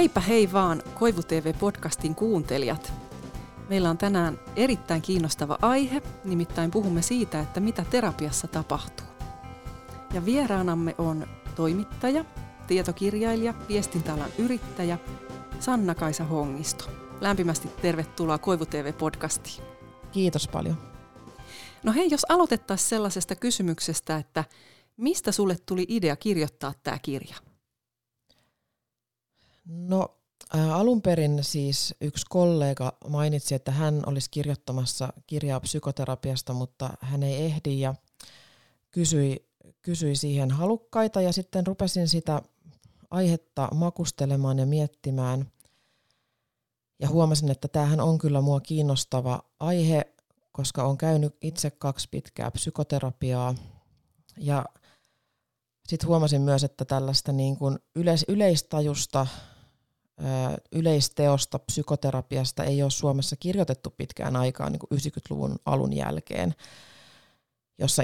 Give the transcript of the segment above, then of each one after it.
heipä hei vaan Koivu TV-podcastin kuuntelijat. Meillä on tänään erittäin kiinnostava aihe, nimittäin puhumme siitä, että mitä terapiassa tapahtuu. Ja vieraanamme on toimittaja, tietokirjailija, viestintäalan yrittäjä Sanna-Kaisa Hongisto. Lämpimästi tervetuloa Koivu TV-podcastiin. Kiitos paljon. No hei, jos aloitettaisiin sellaisesta kysymyksestä, että mistä sulle tuli idea kirjoittaa tämä kirja? No ää, alun perin siis yksi kollega mainitsi, että hän olisi kirjoittamassa kirjaa psykoterapiasta, mutta hän ei ehdi ja kysyi, kysyi siihen halukkaita ja sitten rupesin sitä aihetta makustelemaan ja miettimään. Ja huomasin, että tämähän on kyllä mua kiinnostava aihe, koska olen käynyt itse kaksi pitkää psykoterapiaa. Ja sitten huomasin myös, että tällaista niin kuin yleis- yleistajusta yleisteosta psykoterapiasta ei ole Suomessa kirjoitettu pitkään aikaan niin kuin 90-luvun alun jälkeen, jossa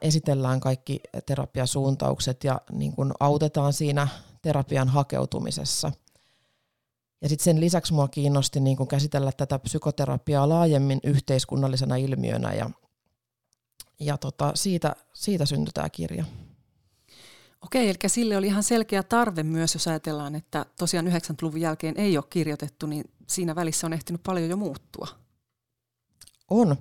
esitellään kaikki terapiasuuntaukset ja niin kuin autetaan siinä terapian hakeutumisessa. Ja sitten sen lisäksi mua kiinnosti niin kuin käsitellä tätä psykoterapiaa laajemmin yhteiskunnallisena ilmiönä ja, ja tota, siitä, siitä syntyi tämä kirja. Okei, eli sille oli ihan selkeä tarve myös, jos ajatellaan, että tosiaan 90-luvun jälkeen ei ole kirjoitettu, niin siinä välissä on ehtinyt paljon jo muuttua. On.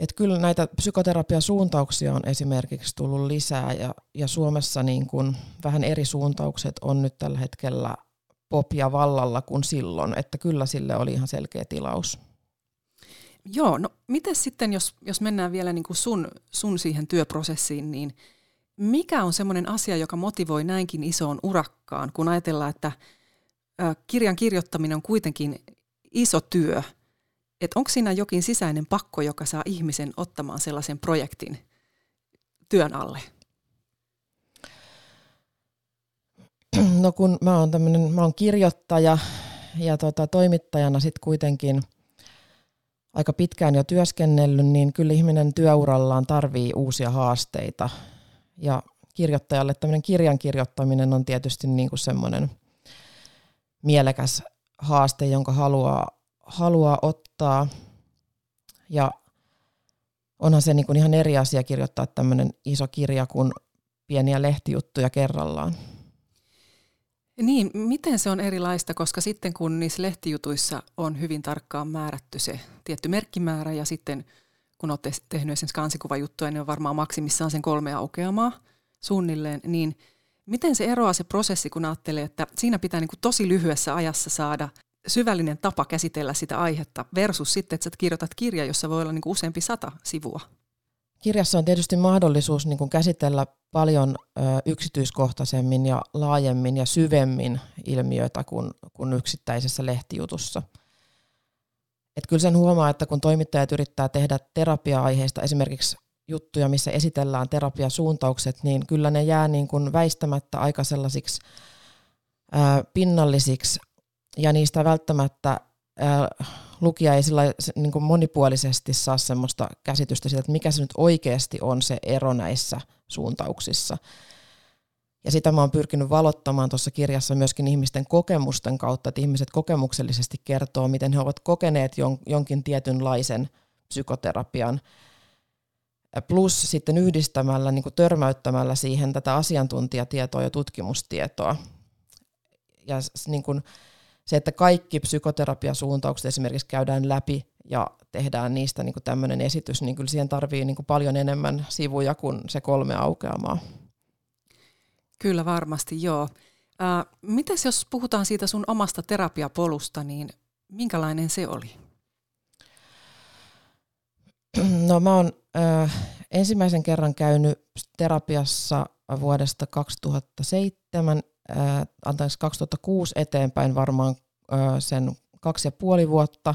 Että kyllä näitä psykoterapiasuuntauksia on esimerkiksi tullut lisää ja, ja Suomessa niin kun vähän eri suuntaukset on nyt tällä hetkellä popia vallalla kuin silloin, että kyllä sille oli ihan selkeä tilaus. Joo, no miten sitten, jos, jos mennään vielä niin kuin sun, sun siihen työprosessiin, niin – mikä on semmoinen asia, joka motivoi näinkin isoon urakkaan, kun ajatellaan, että kirjan kirjoittaminen on kuitenkin iso työ. Että onko siinä jokin sisäinen pakko, joka saa ihmisen ottamaan sellaisen projektin työn alle? No kun mä oon, tämmönen, mä oon kirjoittaja ja tota, toimittajana sitten kuitenkin aika pitkään jo työskennellyt, niin kyllä ihminen työurallaan tarvii uusia haasteita ja kirjoittajalle tämmöinen kirjan kirjoittaminen on tietysti niin kuin semmoinen mielekäs haaste, jonka haluaa, haluaa ottaa. Ja onhan se niin kuin ihan eri asia kirjoittaa tämmöinen iso kirja kuin pieniä lehtijuttuja kerrallaan. Niin, miten se on erilaista, koska sitten kun niissä lehtijutuissa on hyvin tarkkaan määrätty se tietty merkkimäärä ja sitten kun olette tehnyt esimerkiksi kansikuvajuttuja, niin on varmaan maksimissaan sen kolme aukeamaa suunnilleen, niin miten se eroaa se prosessi, kun ajattelee, että siinä pitää niin kuin tosi lyhyessä ajassa saada syvällinen tapa käsitellä sitä aihetta versus sitten, että sä kirjoitat kirja, jossa voi olla niin kuin useampi sata sivua? Kirjassa on tietysti mahdollisuus niin kuin käsitellä paljon ö, yksityiskohtaisemmin ja laajemmin ja syvemmin ilmiöitä kuin, kuin yksittäisessä lehtijutussa – et kyllä sen huomaa, että kun toimittajat yrittää tehdä terapia-aiheista esimerkiksi juttuja, missä esitellään terapiasuuntaukset, niin kyllä ne jää niin kuin väistämättä aika sellaisiksi ää, pinnallisiksi ja niistä välttämättä ää, lukija ei sillä, niin kuin monipuolisesti saa semmoista käsitystä siitä, että mikä se nyt oikeasti on se ero näissä suuntauksissa. Ja sitä mä oon pyrkinyt valottamaan tuossa kirjassa myöskin ihmisten kokemusten kautta, että ihmiset kokemuksellisesti kertoo, miten he ovat kokeneet jon, jonkin tietynlaisen psykoterapian. Plus sitten yhdistämällä, niin kuin törmäyttämällä siihen tätä asiantuntijatietoa ja tutkimustietoa. Ja niin kuin se, että kaikki psykoterapiasuuntaukset esimerkiksi käydään läpi ja tehdään niistä niin kuin tämmöinen esitys, niin kyllä siihen tarvii niin kuin paljon enemmän sivuja kuin se kolme aukeamaa. Kyllä varmasti, joo. Äh, mites jos puhutaan siitä sun omasta terapiapolusta, niin minkälainen se oli? No mä oon äh, ensimmäisen kerran käynyt terapiassa vuodesta 2007, äh, anteeksi 2006 eteenpäin varmaan äh, sen kaksi ja puoli vuotta.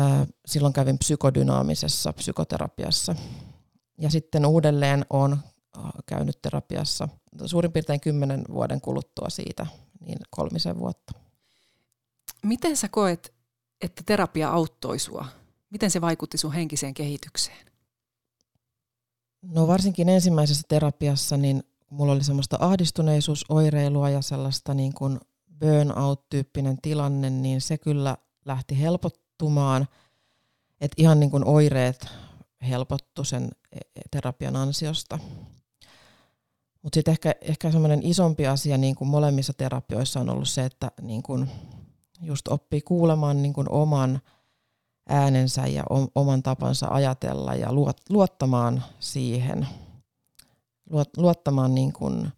Äh, silloin kävin psykodynaamisessa psykoterapiassa. Ja sitten uudelleen on käynyt terapiassa suurin piirtein kymmenen vuoden kuluttua siitä, niin kolmisen vuotta. Miten sä koet, että terapia auttoi sua? Miten se vaikutti sun henkiseen kehitykseen? No varsinkin ensimmäisessä terapiassa, niin mulla oli semmoista ahdistuneisuusoireilua ja sellaista niin kuin burnout-tyyppinen tilanne, niin se kyllä lähti helpottumaan. Että ihan niin kuin oireet helpottu sen e, e, terapian ansiosta. Mutta sitten ehkä, ehkä semmoinen isompi asia niin kuin molemmissa terapioissa on ollut se, että niin kuin just oppii kuulemaan niin kuin oman äänensä ja oman tapansa ajatella ja luottamaan siihen, luottamaan niin kuin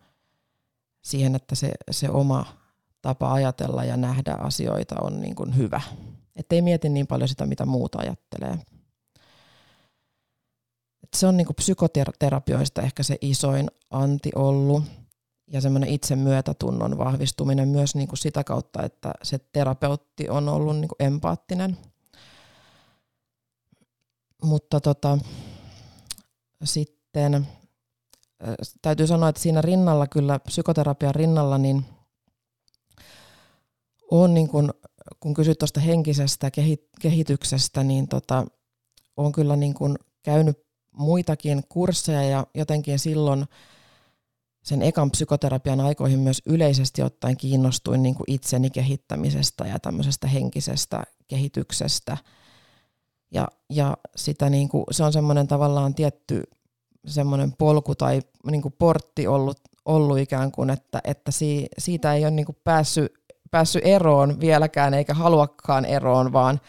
siihen, että se, se oma tapa ajatella ja nähdä asioita on niin kuin hyvä. Että ei mieti niin paljon sitä, mitä muuta ajattelee. Se on niin kuin psykoterapioista ehkä se isoin anti ollut ja semmoinen itsemyötätunnon vahvistuminen myös niin kuin sitä kautta, että se terapeutti on ollut niin kuin empaattinen. Mutta tota, sitten täytyy sanoa, että siinä rinnalla kyllä, psykoterapian rinnalla, niin on niin kuin, kun kysyt tuosta henkisestä kehityksestä, niin tota, on kyllä niin kuin käynyt muitakin kursseja ja jotenkin silloin sen ekan psykoterapian aikoihin myös yleisesti ottaen kiinnostuin niin kuin itseni kehittämisestä ja tämmöisestä henkisestä kehityksestä. Ja, ja sitä niin kuin, se on semmoinen tavallaan tietty semmoinen polku tai niin kuin portti ollut, ollut ikään kuin, että, että siitä ei ole niin kuin päässyt, päässyt eroon vieläkään eikä haluakaan eroon, vaan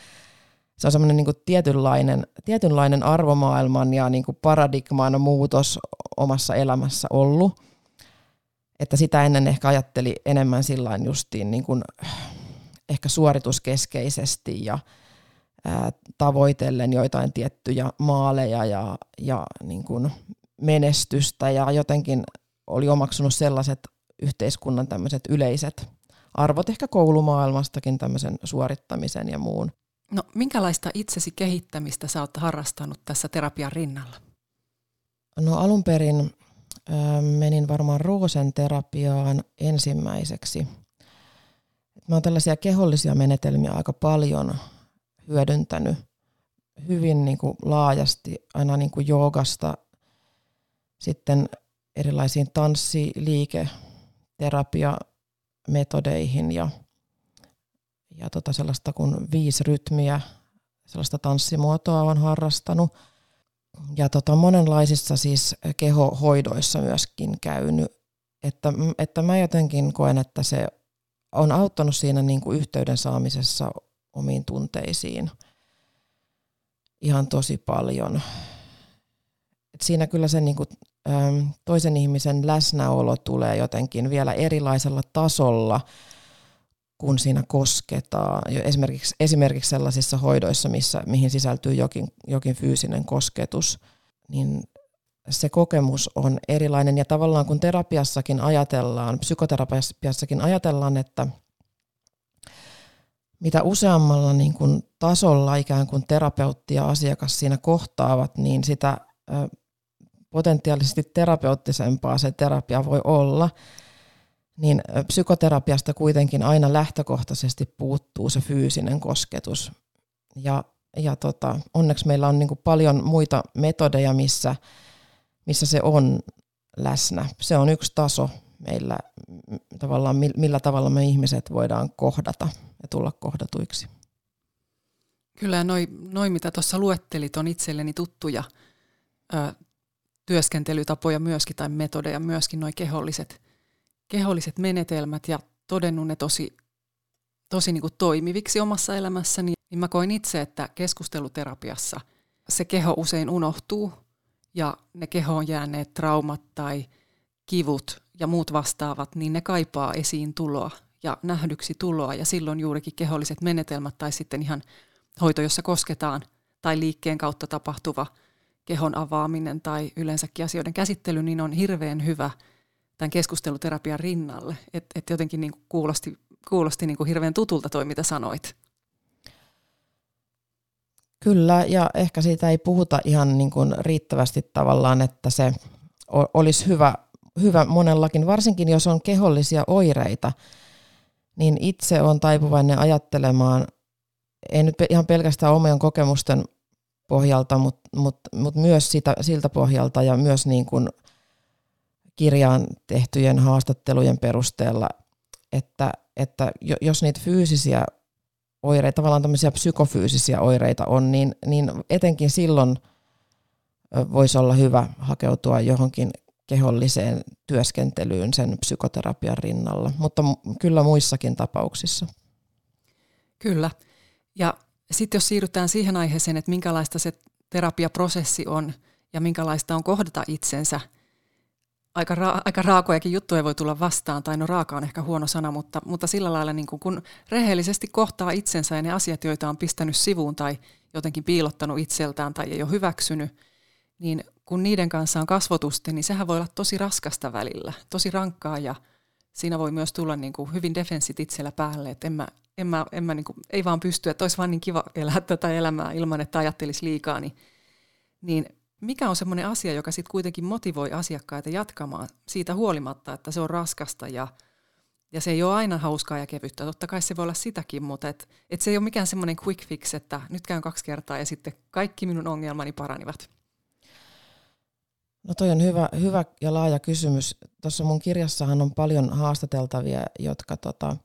se on semmoinen niin tietynlainen, tietynlainen arvomaailman ja niin kuin paradigman muutos omassa elämässä ollut. Että sitä ennen ehkä ajatteli enemmän sillain justiin niin kuin, ehkä suorituskeskeisesti ja ää, tavoitellen joitain tiettyjä maaleja ja, ja niin kuin menestystä ja jotenkin oli omaksunut sellaiset yhteiskunnan tämmöiset yleiset arvot ehkä koulumaailmastakin tämmöisen suorittamisen ja muun. No minkälaista itsesi kehittämistä sä oot harrastanut tässä terapian rinnalla? No alun perin äh, menin varmaan Roosen terapiaan ensimmäiseksi. Mä oon tällaisia kehollisia menetelmiä aika paljon hyödyntänyt hyvin niin kuin laajasti, aina niin kuin joogasta sitten erilaisiin tanssi-, liike-, terapiametodeihin ja ja tota sellaista kuin viisi rytmiä, sellaista tanssimuotoa on harrastanut. Ja tota monenlaisissa siis kehohoidoissa myöskin käynyt. Että, että mä jotenkin koen, että se on auttanut siinä niin kuin yhteyden saamisessa omiin tunteisiin ihan tosi paljon. Et siinä kyllä se niin kuin, toisen ihmisen läsnäolo tulee jotenkin vielä erilaisella tasolla – kun siinä kosketaan. Esimerkiksi, esimerkiksi sellaisissa hoidoissa, missä, mihin sisältyy jokin, jokin fyysinen kosketus, niin se kokemus on erilainen. Ja tavallaan kun terapiassakin ajatellaan, psykoterapiassakin ajatellaan, että mitä useammalla niin kuin tasolla ikään kuin terapeutti ja asiakas siinä kohtaavat, niin sitä potentiaalisesti terapeuttisempaa se terapia voi olla – niin psykoterapiasta kuitenkin aina lähtökohtaisesti puuttuu se fyysinen kosketus. Ja, ja tota, onneksi meillä on niin paljon muita metodeja, missä, missä se on läsnä. Se on yksi taso meillä, tavallaan millä tavalla me ihmiset voidaan kohdata ja tulla kohdatuiksi. Kyllä noi, noi mitä tuossa luettelit, on itselleni tuttuja ö, työskentelytapoja myöskin tai metodeja myöskin, noin keholliset – keholliset menetelmät ja todennut ne tosi, tosi niin kuin toimiviksi omassa elämässäni, niin mä koin itse, että keskusteluterapiassa se keho usein unohtuu ja ne kehoon jääneet traumat tai kivut ja muut vastaavat, niin ne kaipaa esiin tuloa ja nähdyksi tuloa. Ja silloin juurikin keholliset menetelmät tai sitten ihan hoito, jossa kosketaan tai liikkeen kautta tapahtuva kehon avaaminen tai yleensäkin asioiden käsittely, niin on hirveän hyvä – tämän keskusteluterapian rinnalle. Että et jotenkin niin kuin kuulosti, kuulosti niin kuin hirveän tutulta toi, mitä sanoit. Kyllä, ja ehkä siitä ei puhuta ihan niin kuin riittävästi tavallaan, että se olisi hyvä, hyvä monellakin, varsinkin jos on kehollisia oireita, niin itse on taipuvainen ajattelemaan, ei nyt ihan pelkästään omien kokemusten pohjalta, mutta mut, mut myös sitä, siltä pohjalta ja myös niin kuin – kirjaan tehtyjen haastattelujen perusteella, että, että jos niitä fyysisiä oireita, tavallaan tämmöisiä psykofyysisiä oireita on, niin, niin etenkin silloin voisi olla hyvä hakeutua johonkin keholliseen työskentelyyn sen psykoterapian rinnalla, mutta kyllä muissakin tapauksissa. Kyllä. Ja sitten jos siirrytään siihen aiheeseen, että minkälaista se terapiaprosessi on ja minkälaista on kohdata itsensä, aika, ra- aika raakojakin juttuja voi tulla vastaan, tai no raaka on ehkä huono sana, mutta, mutta sillä lailla niin kun, kun rehellisesti kohtaa itsensä ja ne asiat, joita on pistänyt sivuun tai jotenkin piilottanut itseltään tai ei ole hyväksynyt, niin kun niiden kanssa on kasvotusti, niin sehän voi olla tosi raskasta välillä, tosi rankkaa ja siinä voi myös tulla niin kuin hyvin defenssit itsellä päälle, että en mä, en mä, en mä niin kuin, ei vaan pysty, että olisi vaan niin kiva elää tätä elämää ilman, että ajattelisi liikaa, niin, niin mikä on semmoinen asia, joka sitten kuitenkin motivoi asiakkaita jatkamaan siitä huolimatta, että se on raskasta ja, ja se ei ole aina hauskaa ja kevyttä. Totta kai se voi olla sitäkin, mutta et, et se ei ole mikään semmoinen quick fix, että nyt käyn kaksi kertaa ja sitten kaikki minun ongelmani paranivat. No toi on hyvä, hyvä ja laaja kysymys. Tuossa mun kirjassahan on paljon haastateltavia, jotka tota,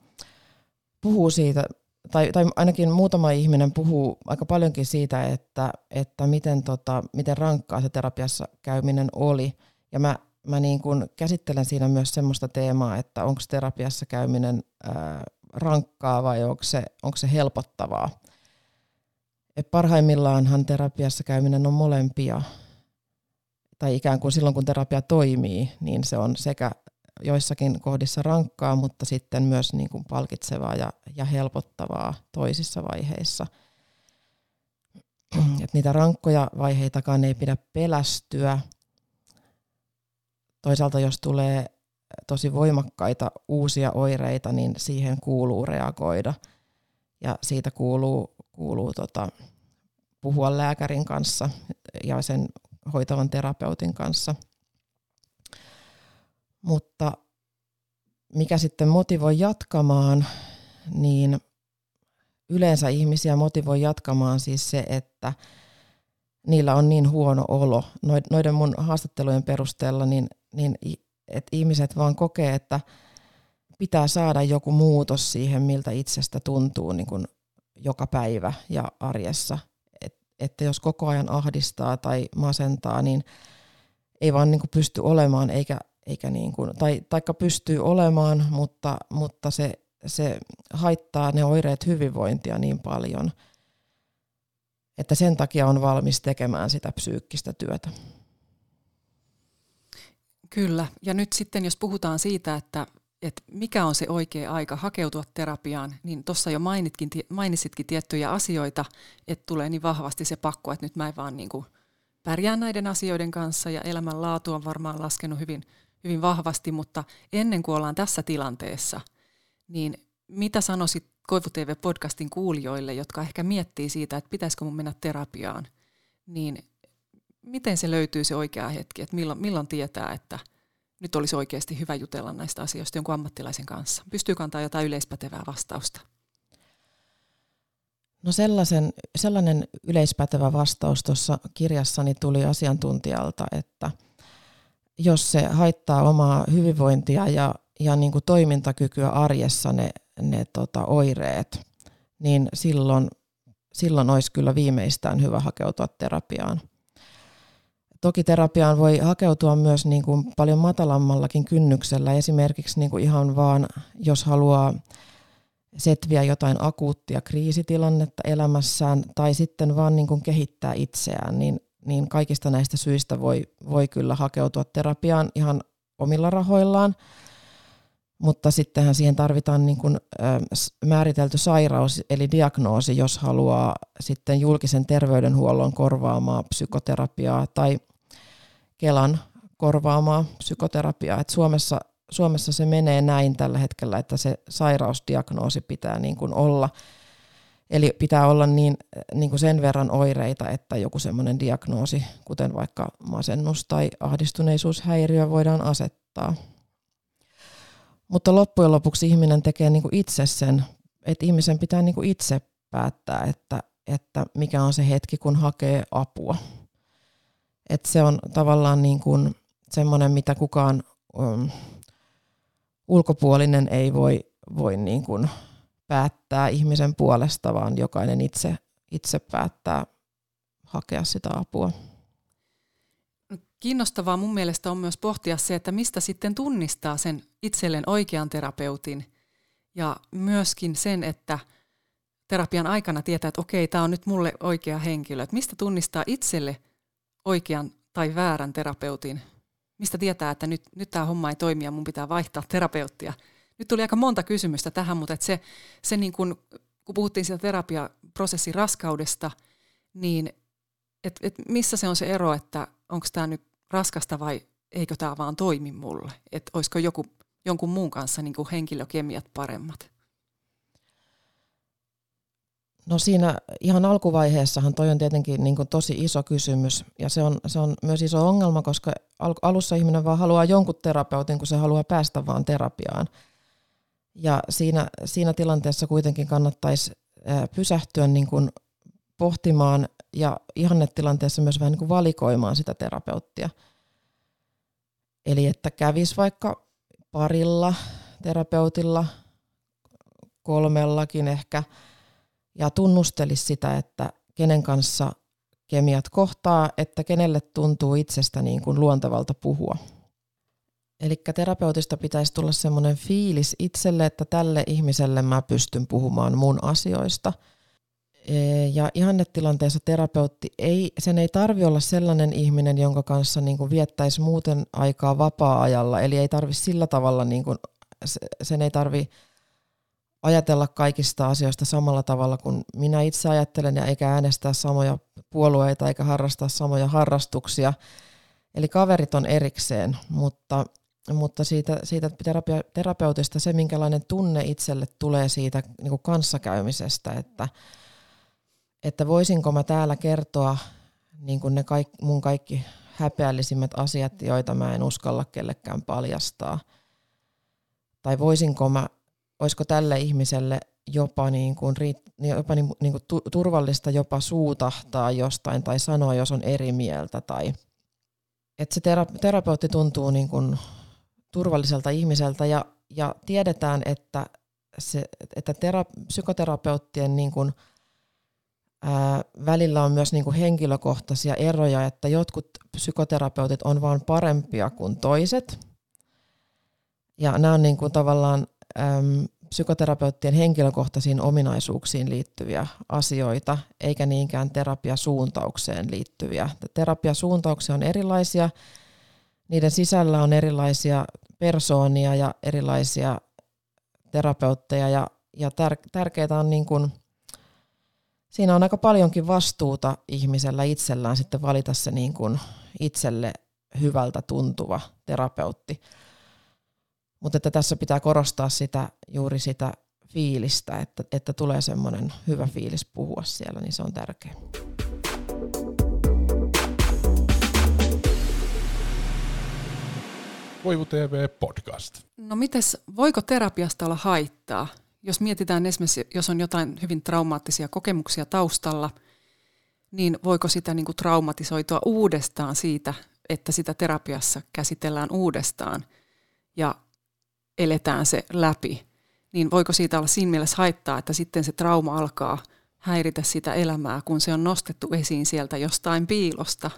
puhuu siitä, tai, tai ainakin muutama ihminen puhuu aika paljonkin siitä, että, että miten, tota, miten rankkaa se terapiassa käyminen oli. Ja mä, mä niin kun käsittelen siinä myös semmoista teemaa, että onko terapiassa käyminen ää, rankkaa vai onko se, onko se helpottavaa. Et parhaimmillaanhan terapiassa käyminen on molempia tai ikään kuin silloin kun terapia toimii, niin se on sekä joissakin kohdissa rankkaa, mutta sitten myös niin kuin palkitsevaa ja, ja helpottavaa toisissa vaiheissa. Et niitä rankkoja vaiheitakaan ei pidä pelästyä. Toisaalta jos tulee tosi voimakkaita uusia oireita, niin siihen kuuluu reagoida. Ja siitä kuuluu, kuuluu tota, puhua lääkärin kanssa ja sen hoitavan terapeutin kanssa. Mutta mikä sitten motivoi jatkamaan, niin yleensä ihmisiä motivoi jatkamaan siis se, että niillä on niin huono olo. Noiden mun haastattelujen perusteella, niin, niin että ihmiset vaan kokee, että pitää saada joku muutos siihen, miltä itsestä tuntuu niin kuin joka päivä ja arjessa – että jos koko ajan ahdistaa tai masentaa, niin ei vaan niin kuin pysty olemaan, eikä, eikä niin kuin, tai taikka pystyy olemaan, mutta, mutta se, se haittaa ne oireet hyvinvointia niin paljon, että sen takia on valmis tekemään sitä psyykkistä työtä. Kyllä, ja nyt sitten jos puhutaan siitä, että että mikä on se oikea aika hakeutua terapiaan, niin tuossa jo mainitkin, mainitsitkin tiettyjä asioita, että tulee niin vahvasti se pakko, että nyt mä en vaan niin kuin pärjää näiden asioiden kanssa ja elämänlaatu on varmaan laskenut hyvin, hyvin vahvasti, mutta ennen kuin ollaan tässä tilanteessa, niin mitä sanoisit Koivu TV-podcastin kuulijoille, jotka ehkä miettii siitä, että pitäisikö mun mennä terapiaan, niin miten se löytyy se oikea hetki, että milloin, milloin tietää, että – nyt olisi oikeasti hyvä jutella näistä asioista jonkun ammattilaisen kanssa? Pystyykö antaa jotain yleispätevää vastausta? No sellaisen, sellainen yleispätevä vastaus tuossa kirjassani tuli asiantuntijalta, että jos se haittaa omaa hyvinvointia ja, ja niin kuin toimintakykyä arjessa ne, ne tota, oireet, niin silloin, silloin olisi kyllä viimeistään hyvä hakeutua terapiaan. Toki terapiaan voi hakeutua myös niin kuin paljon matalammallakin kynnyksellä, esimerkiksi niin kuin ihan vaan, jos haluaa setviä jotain akuuttia kriisitilannetta elämässään tai sitten vaan niin kuin kehittää itseään, niin, niin kaikista näistä syistä voi, voi kyllä hakeutua terapiaan ihan omilla rahoillaan, mutta sittenhän siihen tarvitaan niin kuin, määritelty sairaus eli diagnoosi, jos haluaa sitten julkisen terveydenhuollon korvaamaa psykoterapiaa tai Kelan korvaamaa psykoterapiaa. Et Suomessa, Suomessa se menee näin tällä hetkellä, että se sairausdiagnoosi pitää niin kuin olla. Eli pitää olla niin, niin kuin sen verran oireita, että joku semmoinen diagnoosi, kuten vaikka masennus tai ahdistuneisuushäiriö voidaan asettaa. Mutta loppujen lopuksi ihminen tekee niin kuin itse sen, että ihmisen pitää niin kuin itse päättää, että, että mikä on se hetki, kun hakee apua. Että se on tavallaan niin kuin semmoinen, mitä kukaan um, ulkopuolinen ei voi, voi niin kuin päättää ihmisen puolesta, vaan jokainen itse, itse päättää hakea sitä apua. Kiinnostavaa mun mielestä on myös pohtia se, että mistä sitten tunnistaa sen itselleen oikean terapeutin ja myöskin sen, että terapian aikana tietää, että okei, tämä on nyt mulle oikea henkilö. Että mistä tunnistaa itselle oikean tai väärän terapeutin? Mistä tietää, että nyt, nyt tämä homma ei toimi ja mun pitää vaihtaa terapeuttia? Nyt tuli aika monta kysymystä tähän, mutta että se, se niin kun, kun puhuttiin siitä terapiaprosessin raskaudesta, niin et, et missä se on se ero, että onko tämä nyt raskasta vai eikö tämä vaan toimi mulle? Että olisiko joku, jonkun muun kanssa niin kuin henkilökemiat paremmat? No siinä ihan alkuvaiheessahan toi on tietenkin niin kuin tosi iso kysymys ja se on, se on myös iso ongelma, koska al- alussa ihminen vaan haluaa jonkun terapeutin, kun se haluaa päästä vaan terapiaan. Ja siinä, siinä tilanteessa kuitenkin kannattaisi pysähtyä niin kuin pohtimaan ja ihannetilanteessa myös vähän niin kuin valikoimaan sitä terapeuttia. Eli että kävisi vaikka parilla terapeutilla, kolmellakin ehkä, ja tunnustelisi sitä, että kenen kanssa kemiat kohtaa, että kenelle tuntuu itsestä niin kuin luontevalta puhua. Eli terapeutista pitäisi tulla semmoinen fiilis itselle, että tälle ihmiselle mä pystyn puhumaan mun asioista – E, ja ihannetilanteessa terapeutti ei, sen ei tarvi olla sellainen ihminen, jonka kanssa niin kuin viettäisi muuten aikaa vapaa-ajalla. Eli ei tarvi sillä tavalla, niin kuin, sen ei tarvi ajatella kaikista asioista samalla tavalla kuin minä itse ajattelen, ja eikä äänestää samoja puolueita eikä harrastaa samoja harrastuksia. Eli kaverit on erikseen, mutta, mutta siitä, siitä terapia, terapeutista se, minkälainen tunne itselle tulee siitä niin kuin kanssakäymisestä, että – että voisinko mä täällä kertoa niin kuin ne kaik, mun kaikki häpeällisimmät asiat, joita mä en uskalla kellekään paljastaa. Tai voisinko mä, olisiko tälle ihmiselle jopa, niin kuin, jopa niin, niin kuin turvallista jopa suutahtaa jostain tai sanoa, jos on eri mieltä. Tai, että se terapeutti tuntuu niin kuin turvalliselta ihmiseltä ja, ja tiedetään, että, se, että tera, psykoterapeuttien niin kuin – ää, välillä on myös niin kuin henkilökohtaisia eroja, että jotkut psykoterapeutit on vain parempia kuin toiset. Ja nämä on niin kuin tavallaan äm, psykoterapeuttien henkilökohtaisiin ominaisuuksiin liittyviä asioita, eikä niinkään terapiasuuntaukseen liittyviä. Terapiasuuntauksia on erilaisia, niiden sisällä on erilaisia persoonia ja erilaisia terapeutteja, ja, ja tär, tärkeää on niin kuin – siinä on aika paljonkin vastuuta ihmisellä itsellään sitten valita se niin kuin itselle hyvältä tuntuva terapeutti. Mutta että tässä pitää korostaa sitä, juuri sitä fiilistä, että, että tulee semmoinen hyvä fiilis puhua siellä, niin se on tärkeää. Voivu TV podcast. No mites, voiko terapiasta olla haittaa? jos mietitään esimerkiksi, jos on jotain hyvin traumaattisia kokemuksia taustalla, niin voiko sitä niin kuin traumatisoitua uudestaan siitä, että sitä terapiassa käsitellään uudestaan ja eletään se läpi, niin voiko siitä olla siinä mielessä haittaa, että sitten se trauma alkaa häiritä sitä elämää, kun se on nostettu esiin sieltä jostain piilosta.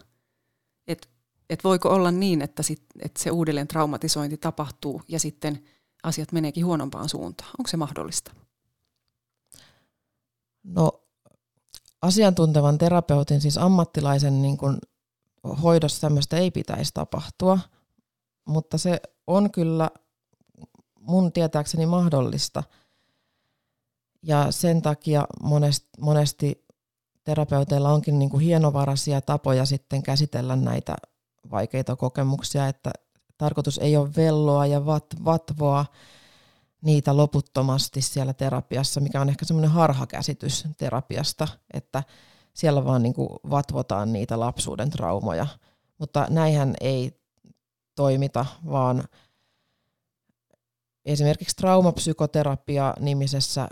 Et, et voiko olla niin, että, sit, että se uudelleen traumatisointi tapahtuu ja sitten – asiat meneekin huonompaan suuntaan? Onko se mahdollista? No asiantuntevan terapeutin, siis ammattilaisen niin kuin hoidossa tämmöistä ei pitäisi tapahtua, mutta se on kyllä mun tietääkseni mahdollista. Ja sen takia monesti, monesti terapeuteilla onkin niin hienovaraisia tapoja sitten käsitellä näitä vaikeita kokemuksia, että tarkoitus ei ole velloa ja vat, vatvoa niitä loputtomasti siellä terapiassa, mikä on ehkä semmoinen harhakäsitys terapiasta, että siellä vaan niin kuin vatvotaan niitä lapsuuden traumoja. Mutta näinhän ei toimita, vaan esimerkiksi traumapsykoterapia nimisessä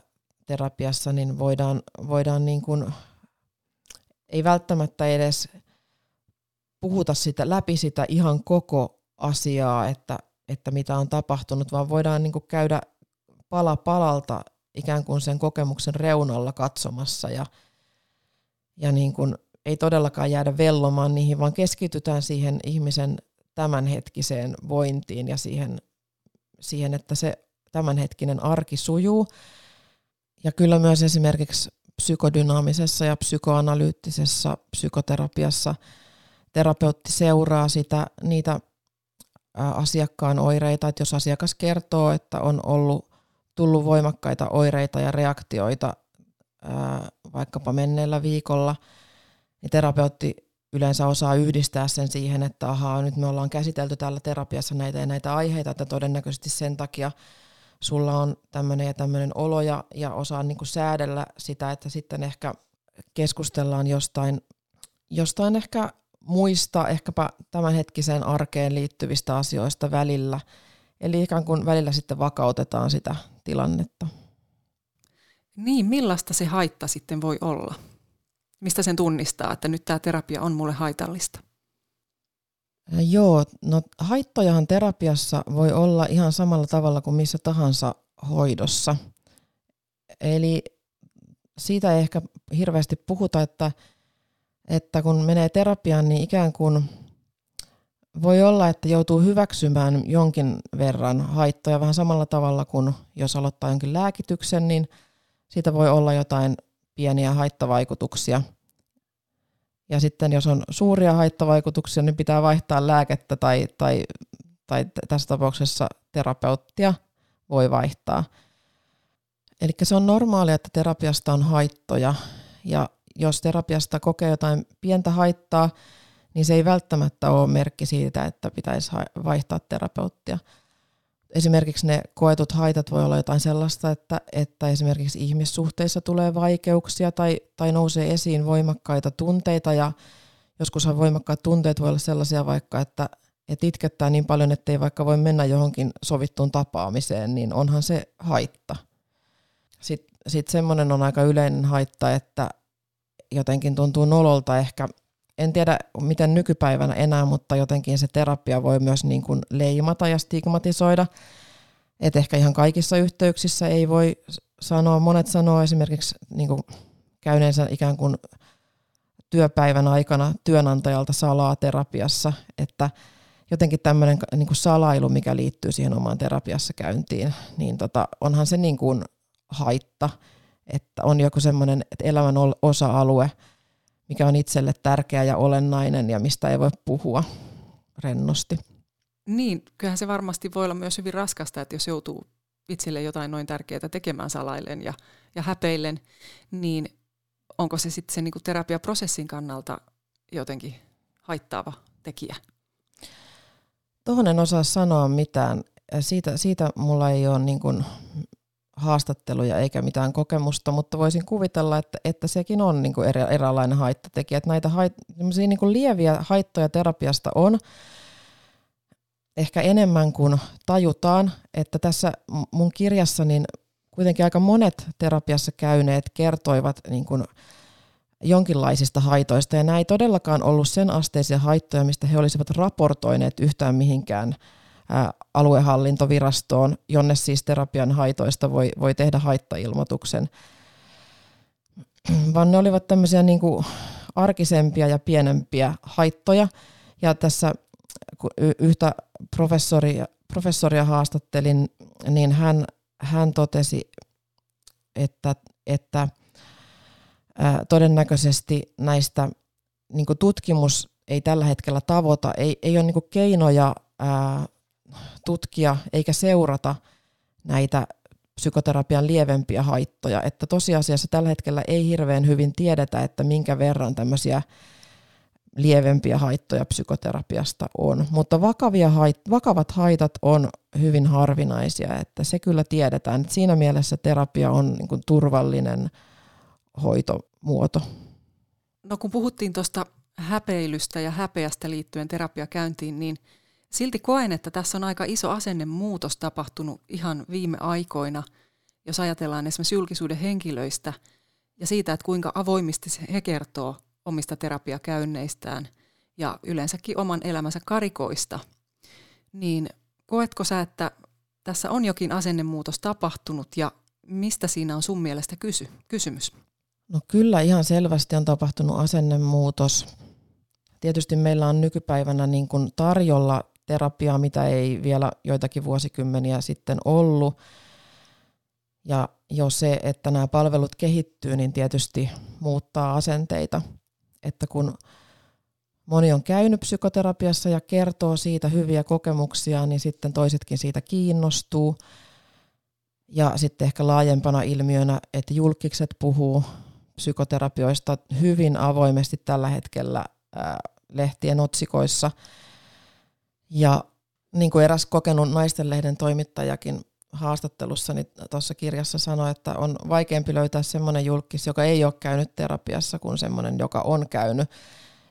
terapiassa niin voidaan, voidaan niin kuin, ei välttämättä edes puhuta sitä läpi sitä ihan koko asiaa, että, että mitä on tapahtunut, vaan voidaan niin kuin käydä pala palalta ikään kuin sen kokemuksen reunalla katsomassa ja, ja niin kuin ei todellakaan jäädä vellomaan niihin, vaan keskitytään siihen ihmisen tämänhetkiseen vointiin ja siihen, siihen, että se tämänhetkinen arki sujuu. Ja kyllä myös esimerkiksi psykodynaamisessa ja psykoanalyyttisessä psykoterapiassa terapeutti seuraa sitä, niitä asiakkaan oireita, että jos asiakas kertoo, että on ollut tullut voimakkaita oireita ja reaktioita vaikkapa menneellä viikolla, niin terapeutti yleensä osaa yhdistää sen siihen, että ahaa, nyt me ollaan käsitelty täällä terapiassa näitä ja näitä aiheita, että todennäköisesti sen takia sulla on tämmöinen ja tämmöinen olo ja, ja osaa niin säädellä sitä, että sitten ehkä keskustellaan jostain, jostain ehkä muista, ehkäpä tämänhetkiseen arkeen liittyvistä asioista välillä. Eli ikään kuin välillä sitten vakautetaan sitä tilannetta. Niin, millaista se haitta sitten voi olla? Mistä sen tunnistaa, että nyt tämä terapia on mulle haitallista? Joo, no haittojahan terapiassa voi olla ihan samalla tavalla kuin missä tahansa hoidossa. Eli siitä ei ehkä hirveästi puhuta, että, että kun menee terapiaan, niin ikään kuin voi olla, että joutuu hyväksymään jonkin verran haittoja vähän samalla tavalla kuin jos aloittaa jonkin lääkityksen, niin siitä voi olla jotain pieniä haittavaikutuksia – ja sitten jos on suuria haittavaikutuksia, niin pitää vaihtaa lääkettä tai, tai, tai tässä tapauksessa terapeuttia voi vaihtaa. Eli se on normaalia, että terapiasta on haittoja ja jos terapiasta kokee jotain pientä haittaa, niin se ei välttämättä ole merkki siitä, että pitäisi vaihtaa terapeuttia esimerkiksi ne koetut haitat voi olla jotain sellaista, että, että esimerkiksi ihmissuhteissa tulee vaikeuksia tai, tai nousee esiin voimakkaita tunteita ja joskushan voimakkaat tunteet voi olla sellaisia vaikka, että, että itkettää niin paljon, että ei vaikka voi mennä johonkin sovittuun tapaamiseen, niin onhan se haitta. Sitten sit semmoinen on aika yleinen haitta, että jotenkin tuntuu nololta ehkä en tiedä miten nykypäivänä enää, mutta jotenkin se terapia voi myös niin kuin leimata ja stigmatisoida. Et ehkä ihan kaikissa yhteyksissä ei voi sanoa, monet sanoo esimerkiksi niin kuin käyneensä ikään kuin työpäivän aikana työnantajalta salaa terapiassa, että jotenkin tämmöinen niin kuin salailu, mikä liittyy siihen omaan terapiassa käyntiin, niin tota, onhan se niin kuin haitta, että on joku semmoinen elämän osa-alue, mikä on itselle tärkeä ja olennainen ja mistä ei voi puhua rennosti. Niin, kyllähän se varmasti voi olla myös hyvin raskasta, että jos joutuu itselle jotain noin tärkeää tekemään salaillen ja, ja häpeillen, niin onko se sitten sen niin kuin terapiaprosessin kannalta jotenkin haittaava tekijä? Tuohon en osaa sanoa mitään. Siitä, siitä mulla ei ole niin kuin haastatteluja eikä mitään kokemusta, mutta voisin kuvitella, että, että sekin on niin kuin eräänlainen haittatekijä. Että näitä hait, niin kuin lieviä haittoja terapiasta on ehkä enemmän kuin tajutaan, että tässä mun kirjassa niin kuitenkin aika monet terapiassa käyneet kertoivat niin kuin jonkinlaisista haitoista, ja nämä ei todellakaan ollut sen asteisia haittoja, mistä he olisivat raportoineet yhtään mihinkään aluehallintovirastoon, jonne siis terapian haitoista voi, voi tehdä haittailmoituksen. Vaan ne olivat tämmöisiä niin kuin arkisempia ja pienempiä haittoja. Ja tässä yhtä professoria, professoria haastattelin, niin hän, hän totesi, että, että todennäköisesti näistä niin tutkimus ei tällä hetkellä tavoita, ei, ei ole niin keinoja ää, tutkia eikä seurata näitä psykoterapian lievempiä haittoja. Että tosiasiassa tällä hetkellä ei hirveän hyvin tiedetä, että minkä verran tämmöisiä lievempiä haittoja psykoterapiasta on. Mutta vakavia hait- vakavat haitat on hyvin harvinaisia, että se kyllä tiedetään. Että siinä mielessä terapia on niin kuin turvallinen hoitomuoto. No kun puhuttiin tuosta häpeilystä ja häpeästä liittyen terapiakäyntiin, niin – Silti koen, että tässä on aika iso asennemuutos tapahtunut ihan viime aikoina, jos ajatellaan esimerkiksi julkisuuden henkilöistä ja siitä, että kuinka avoimesti he kertoo omista terapiakäynneistään ja yleensäkin oman elämänsä karikoista, niin koetko sä, että tässä on jokin asennemuutos tapahtunut ja mistä siinä on sun mielestä kysy, kysymys? No kyllä ihan selvästi on tapahtunut asennemuutos. Tietysti meillä on nykypäivänä niin kuin tarjolla terapiaa, mitä ei vielä joitakin vuosikymmeniä sitten ollut. Ja jo se, että nämä palvelut kehittyy, niin tietysti muuttaa asenteita. Että kun moni on käynyt psykoterapiassa ja kertoo siitä hyviä kokemuksia, niin sitten toisetkin siitä kiinnostuu. Ja sitten ehkä laajempana ilmiönä, että julkikset puhuu psykoterapioista hyvin avoimesti tällä hetkellä lehtien otsikoissa. Ja niin kuin eräs kokenut naistenlehden toimittajakin haastattelussa niin tuossa kirjassa sanoi, että on vaikeampi löytää semmoinen julkis, joka ei ole käynyt terapiassa, kuin semmoinen, joka on käynyt.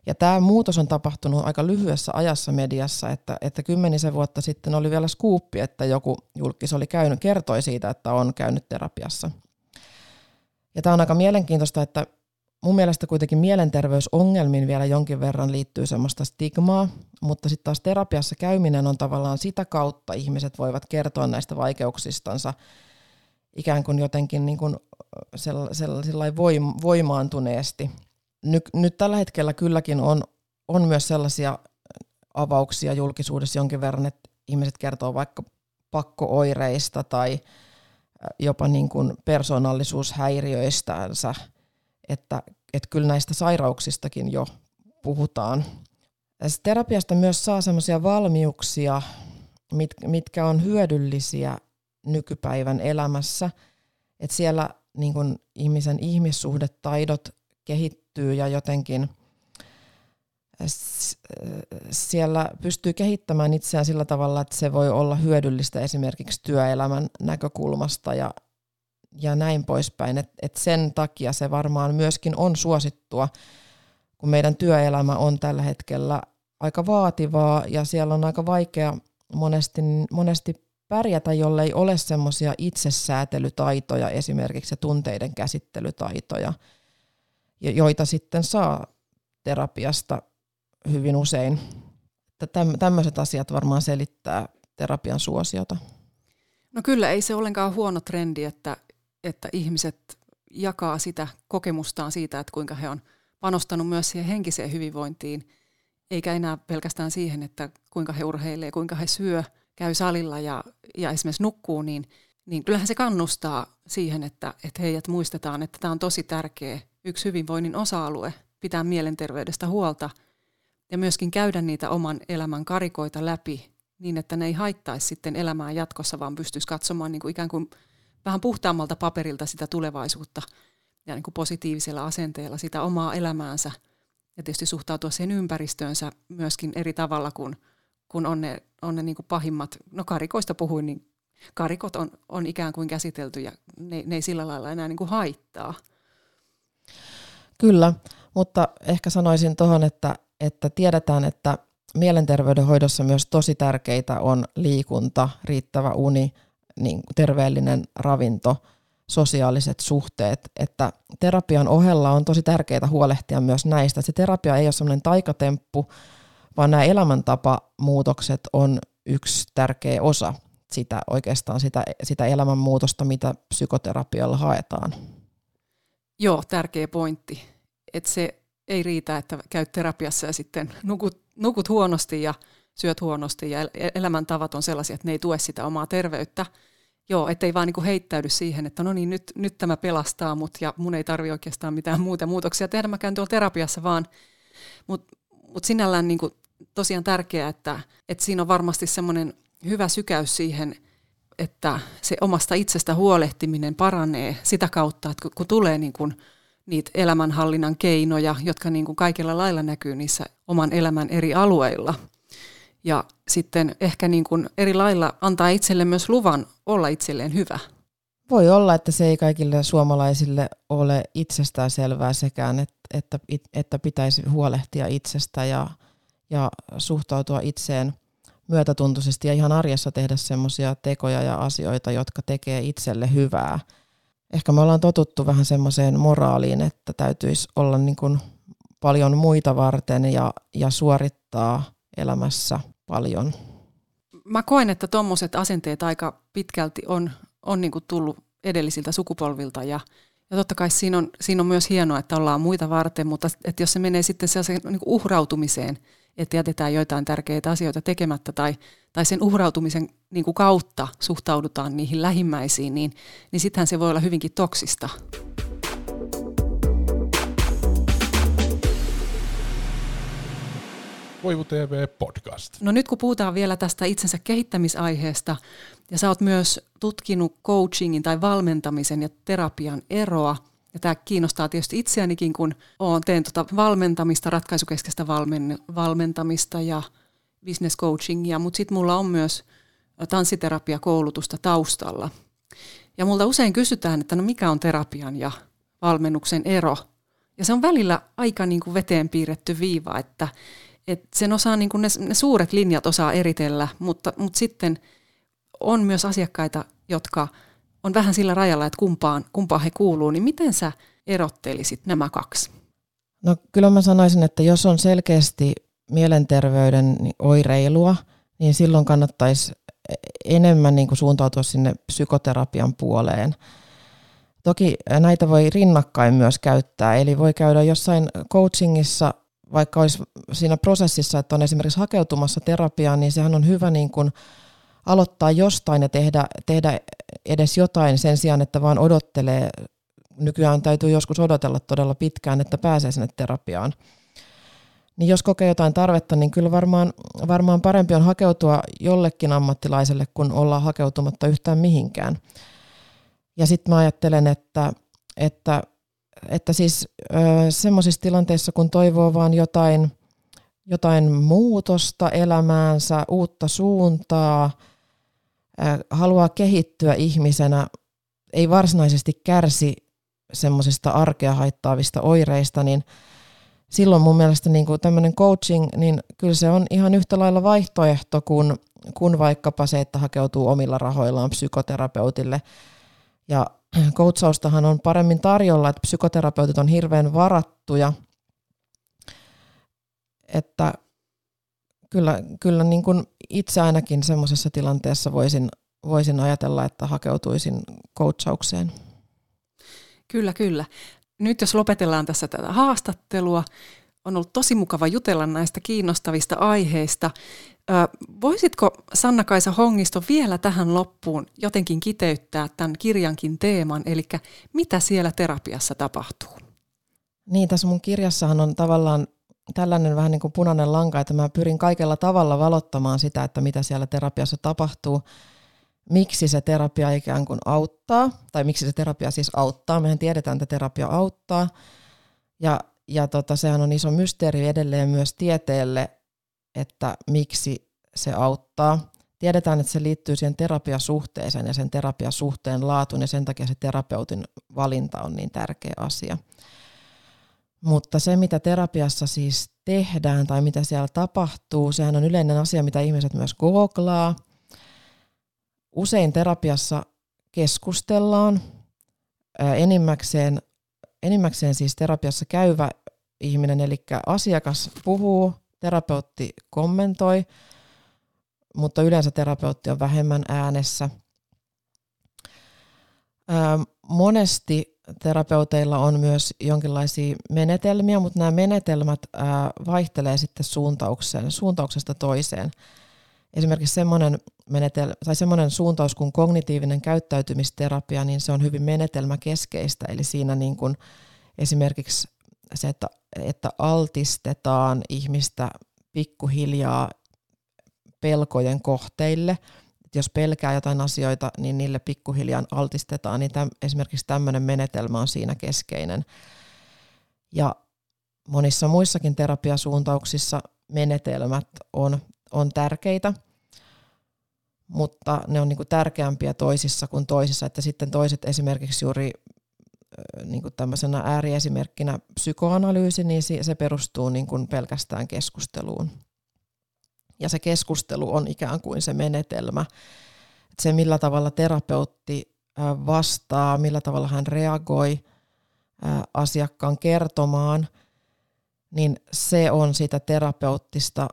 Ja tämä muutos on tapahtunut aika lyhyessä ajassa mediassa, että, että kymmenisen vuotta sitten oli vielä skuuppi, että joku julkis oli käynyt, kertoi siitä, että on käynyt terapiassa. Ja tämä on aika mielenkiintoista, että mun mielestä kuitenkin mielenterveysongelmiin vielä jonkin verran liittyy semmoista stigmaa, mutta sitten taas terapiassa käyminen on tavallaan sitä kautta ihmiset voivat kertoa näistä vaikeuksistansa ikään kuin jotenkin niin kuin sellaisilla voimaantuneesti. Nyt, nyt tällä hetkellä kylläkin on, on myös sellaisia avauksia julkisuudessa jonkin verran, että ihmiset kertoo vaikka pakkooireista tai jopa niin kuin persoonallisuushäiriöistänsä – että, että kyllä näistä sairauksistakin jo puhutaan. Tästä terapiasta myös saa sellaisia valmiuksia, mit, mitkä on hyödyllisiä nykypäivän elämässä. Että siellä niin kun ihmisen ihmissuhdetaidot kehittyy ja jotenkin siellä pystyy kehittämään itseään sillä tavalla, että se voi olla hyödyllistä esimerkiksi työelämän näkökulmasta ja ja näin poispäin. Et, et sen takia se varmaan myöskin on suosittua, kun meidän työelämä on tällä hetkellä aika vaativaa ja siellä on aika vaikea monesti, monesti pärjätä, jollei ole semmoisia itsesäätelytaitoja esimerkiksi tunteiden käsittelytaitoja, joita sitten saa terapiasta hyvin usein. Tämmöiset asiat varmaan selittää terapian suosiota. No kyllä, ei se ollenkaan huono trendi, että, että ihmiset jakaa sitä kokemustaan siitä, että kuinka he on panostanut myös siihen henkiseen hyvinvointiin, eikä enää pelkästään siihen, että kuinka he urheilee, kuinka he syö, käy salilla ja, ja esimerkiksi nukkuu, niin, niin kyllähän se kannustaa siihen, että, että heidät muistetaan, että tämä on tosi tärkeä yksi hyvinvoinnin osa-alue, pitää mielenterveydestä huolta ja myöskin käydä niitä oman elämän karikoita läpi niin, että ne ei haittaisi sitten elämää jatkossa, vaan pystyisi katsomaan niin kuin ikään kuin vähän puhtaammalta paperilta sitä tulevaisuutta ja niin kuin positiivisella asenteella sitä omaa elämäänsä ja tietysti suhtautua siihen ympäristöönsä myöskin eri tavalla kuin kun on ne, on ne niin kuin pahimmat, no karikoista puhuin, niin karikot on, on ikään kuin käsitelty ja ne, ne ei sillä lailla enää niin kuin haittaa. Kyllä, mutta ehkä sanoisin tuohon, että, että tiedetään, että mielenterveyden hoidossa myös tosi tärkeitä on liikunta, riittävä uni, niin terveellinen ravinto, sosiaaliset suhteet, että terapian ohella on tosi tärkeää huolehtia myös näistä. Se terapia ei ole semmoinen taikatemppu, vaan nämä elämäntapamuutokset on yksi tärkeä osa sitä oikeastaan sitä, sitä elämänmuutosta, mitä psykoterapialla haetaan. Joo, tärkeä pointti. Että se ei riitä, että käyt terapiassa ja sitten nukut, nukut huonosti ja syöt huonosti ja elämäntavat on sellaisia, että ne ei tue sitä omaa terveyttä. Joo, ettei vaan niinku heittäydy siihen, että no niin, nyt, nyt tämä pelastaa mut ja mun ei tarvi oikeastaan mitään muuta muutoksia tehdä. Mä käyn tuolla terapiassa vaan, mutta mut sinällään niinku tosiaan tärkeää, että, että siinä on varmasti semmoinen hyvä sykäys siihen, että se omasta itsestä huolehtiminen paranee sitä kautta, että kun tulee niin kuin niitä elämänhallinnan keinoja, jotka niin kuin kaikilla lailla näkyy niissä oman elämän eri alueilla. Ja sitten ehkä niin kuin eri lailla antaa itselle myös luvan olla itselleen hyvä. Voi olla, että se ei kaikille suomalaisille ole itsestään selvää sekään, että, että, että pitäisi huolehtia itsestä ja, ja suhtautua itseen myötätuntoisesti ja ihan arjessa tehdä semmoisia tekoja ja asioita, jotka tekee itselle hyvää. Ehkä me ollaan totuttu vähän semmoiseen moraaliin, että täytyisi olla niin kuin paljon muita varten ja, ja suorittaa elämässä paljon. mä koen, että tuommoiset asenteet aika pitkälti on, on niin kuin tullut edellisiltä sukupolvilta ja, ja totta kai siinä on, siinä on myös hienoa, että ollaan muita varten, mutta että jos se menee sitten sellaiseen niin uhrautumiseen, että jätetään joitain tärkeitä asioita tekemättä tai, tai sen uhrautumisen niin kuin kautta suhtaudutaan niihin lähimmäisiin, niin, niin sittenhän se voi olla hyvinkin toksista. Voivu TV podcast. No nyt kun puhutaan vielä tästä itsensä kehittämisaiheesta, ja sä oot myös tutkinut coachingin tai valmentamisen ja terapian eroa, ja tämä kiinnostaa tietysti itseänikin, kun oon, teen tota valmentamista, ratkaisukeskeistä valmen, valmentamista ja business coachingia, mutta sitten mulla on myös tanssiterapiakoulutusta taustalla. Ja multa usein kysytään, että no mikä on terapian ja valmennuksen ero. Ja se on välillä aika niin kuin veteen piirretty viiva, että, et sen osaa, niin kuin ne, ne suuret linjat osaa eritellä, mutta, mutta sitten on myös asiakkaita, jotka on vähän sillä rajalla, että kumpaan, kumpaan he kuuluu, niin miten sä erottelisit nämä kaksi? No kyllä mä sanoisin, että jos on selkeästi mielenterveyden oireilua, niin silloin kannattaisi enemmän niin kuin suuntautua sinne psykoterapian puoleen. Toki näitä voi rinnakkain myös käyttää, eli voi käydä jossain coachingissa vaikka olisi siinä prosessissa, että on esimerkiksi hakeutumassa terapiaan, niin sehän on hyvä niin kuin aloittaa jostain ja tehdä, tehdä edes jotain sen sijaan, että vaan odottelee. Nykyään täytyy joskus odotella todella pitkään, että pääsee sinne terapiaan. Niin jos kokee jotain tarvetta, niin kyllä varmaan, varmaan parempi on hakeutua jollekin ammattilaiselle, kun olla hakeutumatta yhtään mihinkään. Ja sitten mä ajattelen, että, että että siis semmoisissa tilanteissa, kun toivoo vaan jotain, jotain muutosta elämäänsä, uutta suuntaa, haluaa kehittyä ihmisenä, ei varsinaisesti kärsi semmoisista arkea haittaavista oireista, niin silloin mun mielestä niin kuin tämmöinen coaching, niin kyllä se on ihan yhtä lailla vaihtoehto kuin, kuin vaikkapa se, että hakeutuu omilla rahoillaan psykoterapeutille. Ja koutsaustahan on paremmin tarjolla, että psykoterapeutit on hirveän varattuja, että kyllä, kyllä niin kuin itse ainakin semmoisessa tilanteessa voisin, voisin ajatella, että hakeutuisin coachaukseen. Kyllä, kyllä. Nyt jos lopetellaan tässä tätä haastattelua, on ollut tosi mukava jutella näistä kiinnostavista aiheista. Voisitko Sanna-Kaisa Hongisto vielä tähän loppuun jotenkin kiteyttää tämän kirjankin teeman, eli mitä siellä terapiassa tapahtuu? Niin, tässä mun kirjassahan on tavallaan tällainen vähän niin kuin punainen lanka, että mä pyrin kaikella tavalla valottamaan sitä, että mitä siellä terapiassa tapahtuu, miksi se terapia ikään kuin auttaa, tai miksi se terapia siis auttaa. Mehän tiedetään, että terapia auttaa, ja, ja tota, sehän on iso mysteeri edelleen myös tieteelle, että miksi se auttaa. Tiedetään, että se liittyy siihen terapiasuhteeseen ja sen terapiasuhteen laatuun ja sen takia se terapeutin valinta on niin tärkeä asia. Mutta se, mitä terapiassa siis tehdään tai mitä siellä tapahtuu, sehän on yleinen asia, mitä ihmiset myös googlaa. Usein terapiassa keskustellaan. Enimmäkseen, enimmäkseen siis terapiassa käyvä ihminen, eli asiakas puhuu terapeutti kommentoi, mutta yleensä terapeutti on vähemmän äänessä. monesti terapeuteilla on myös jonkinlaisia menetelmiä, mutta nämä menetelmät vaihtelee sitten suuntaukseen, suuntauksesta toiseen. Esimerkiksi semmoinen, menetel- tai semmoinen suuntaus kuin kognitiivinen käyttäytymisterapia, niin se on hyvin menetelmäkeskeistä, eli siinä niin kuin esimerkiksi se, että, että altistetaan ihmistä pikkuhiljaa pelkojen kohteille. Et jos pelkää jotain asioita, niin niille pikkuhiljaa altistetaan, niin täm, esimerkiksi tämmöinen menetelmä on siinä keskeinen. Ja monissa muissakin terapiasuuntauksissa menetelmät on, on tärkeitä, mutta ne on niinku tärkeämpiä toisissa kuin toisissa, että sitten toiset esimerkiksi juuri niin kuin tämmöisenä ääriesimerkkinä psykoanalyysi, niin se perustuu niin kuin pelkästään keskusteluun. Ja se keskustelu on ikään kuin se menetelmä, että se millä tavalla terapeutti vastaa, millä tavalla hän reagoi asiakkaan kertomaan, niin se on sitä terapeuttista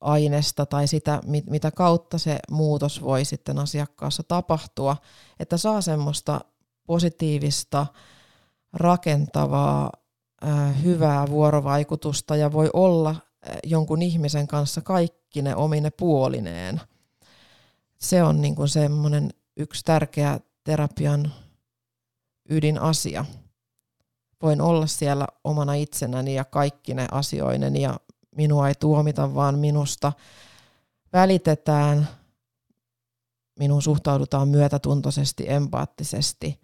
aineesta tai sitä, mitä kautta se muutos voi sitten asiakkaassa tapahtua, että saa semmoista positiivista, rakentavaa, hyvää vuorovaikutusta ja voi olla jonkun ihmisen kanssa kaikki ne omine puolineen. Se on niin kuin semmoinen yksi tärkeä terapian ydinasia. Voin olla siellä omana itsenäni ja kaikki ne asioinen ja minua ei tuomita, vaan minusta välitetään, minuun suhtaudutaan myötätuntoisesti, empaattisesti.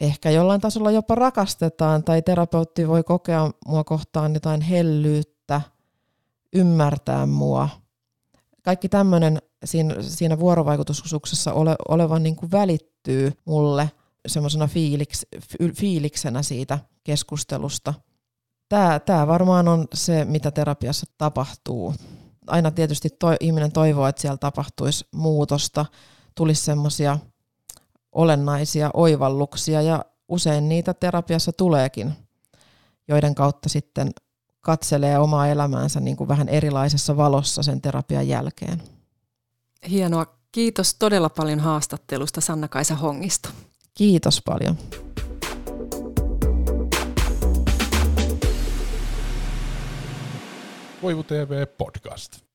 Ehkä jollain tasolla jopa rakastetaan tai terapeutti voi kokea mua kohtaan jotain hellyyttä, ymmärtää mua. Kaikki tämmöinen siinä, siinä vuorovaikutusuksessa ole, olevan niin kuin välittyy mulle semmoisena fiiliks, fiiliksenä siitä keskustelusta – tämä, tämä varmaan on se, mitä terapiassa tapahtuu. Aina tietysti toi, ihminen toivoo, että siellä tapahtuisi muutosta, tulisi semmoisia olennaisia oivalluksia ja usein niitä terapiassa tuleekin, joiden kautta sitten katselee omaa elämäänsä niin kuin vähän erilaisessa valossa sen terapian jälkeen. Hienoa. Kiitos todella paljon haastattelusta Sanna-Kaisa Hongisto. Kiitos paljon. Koivu TV podcast.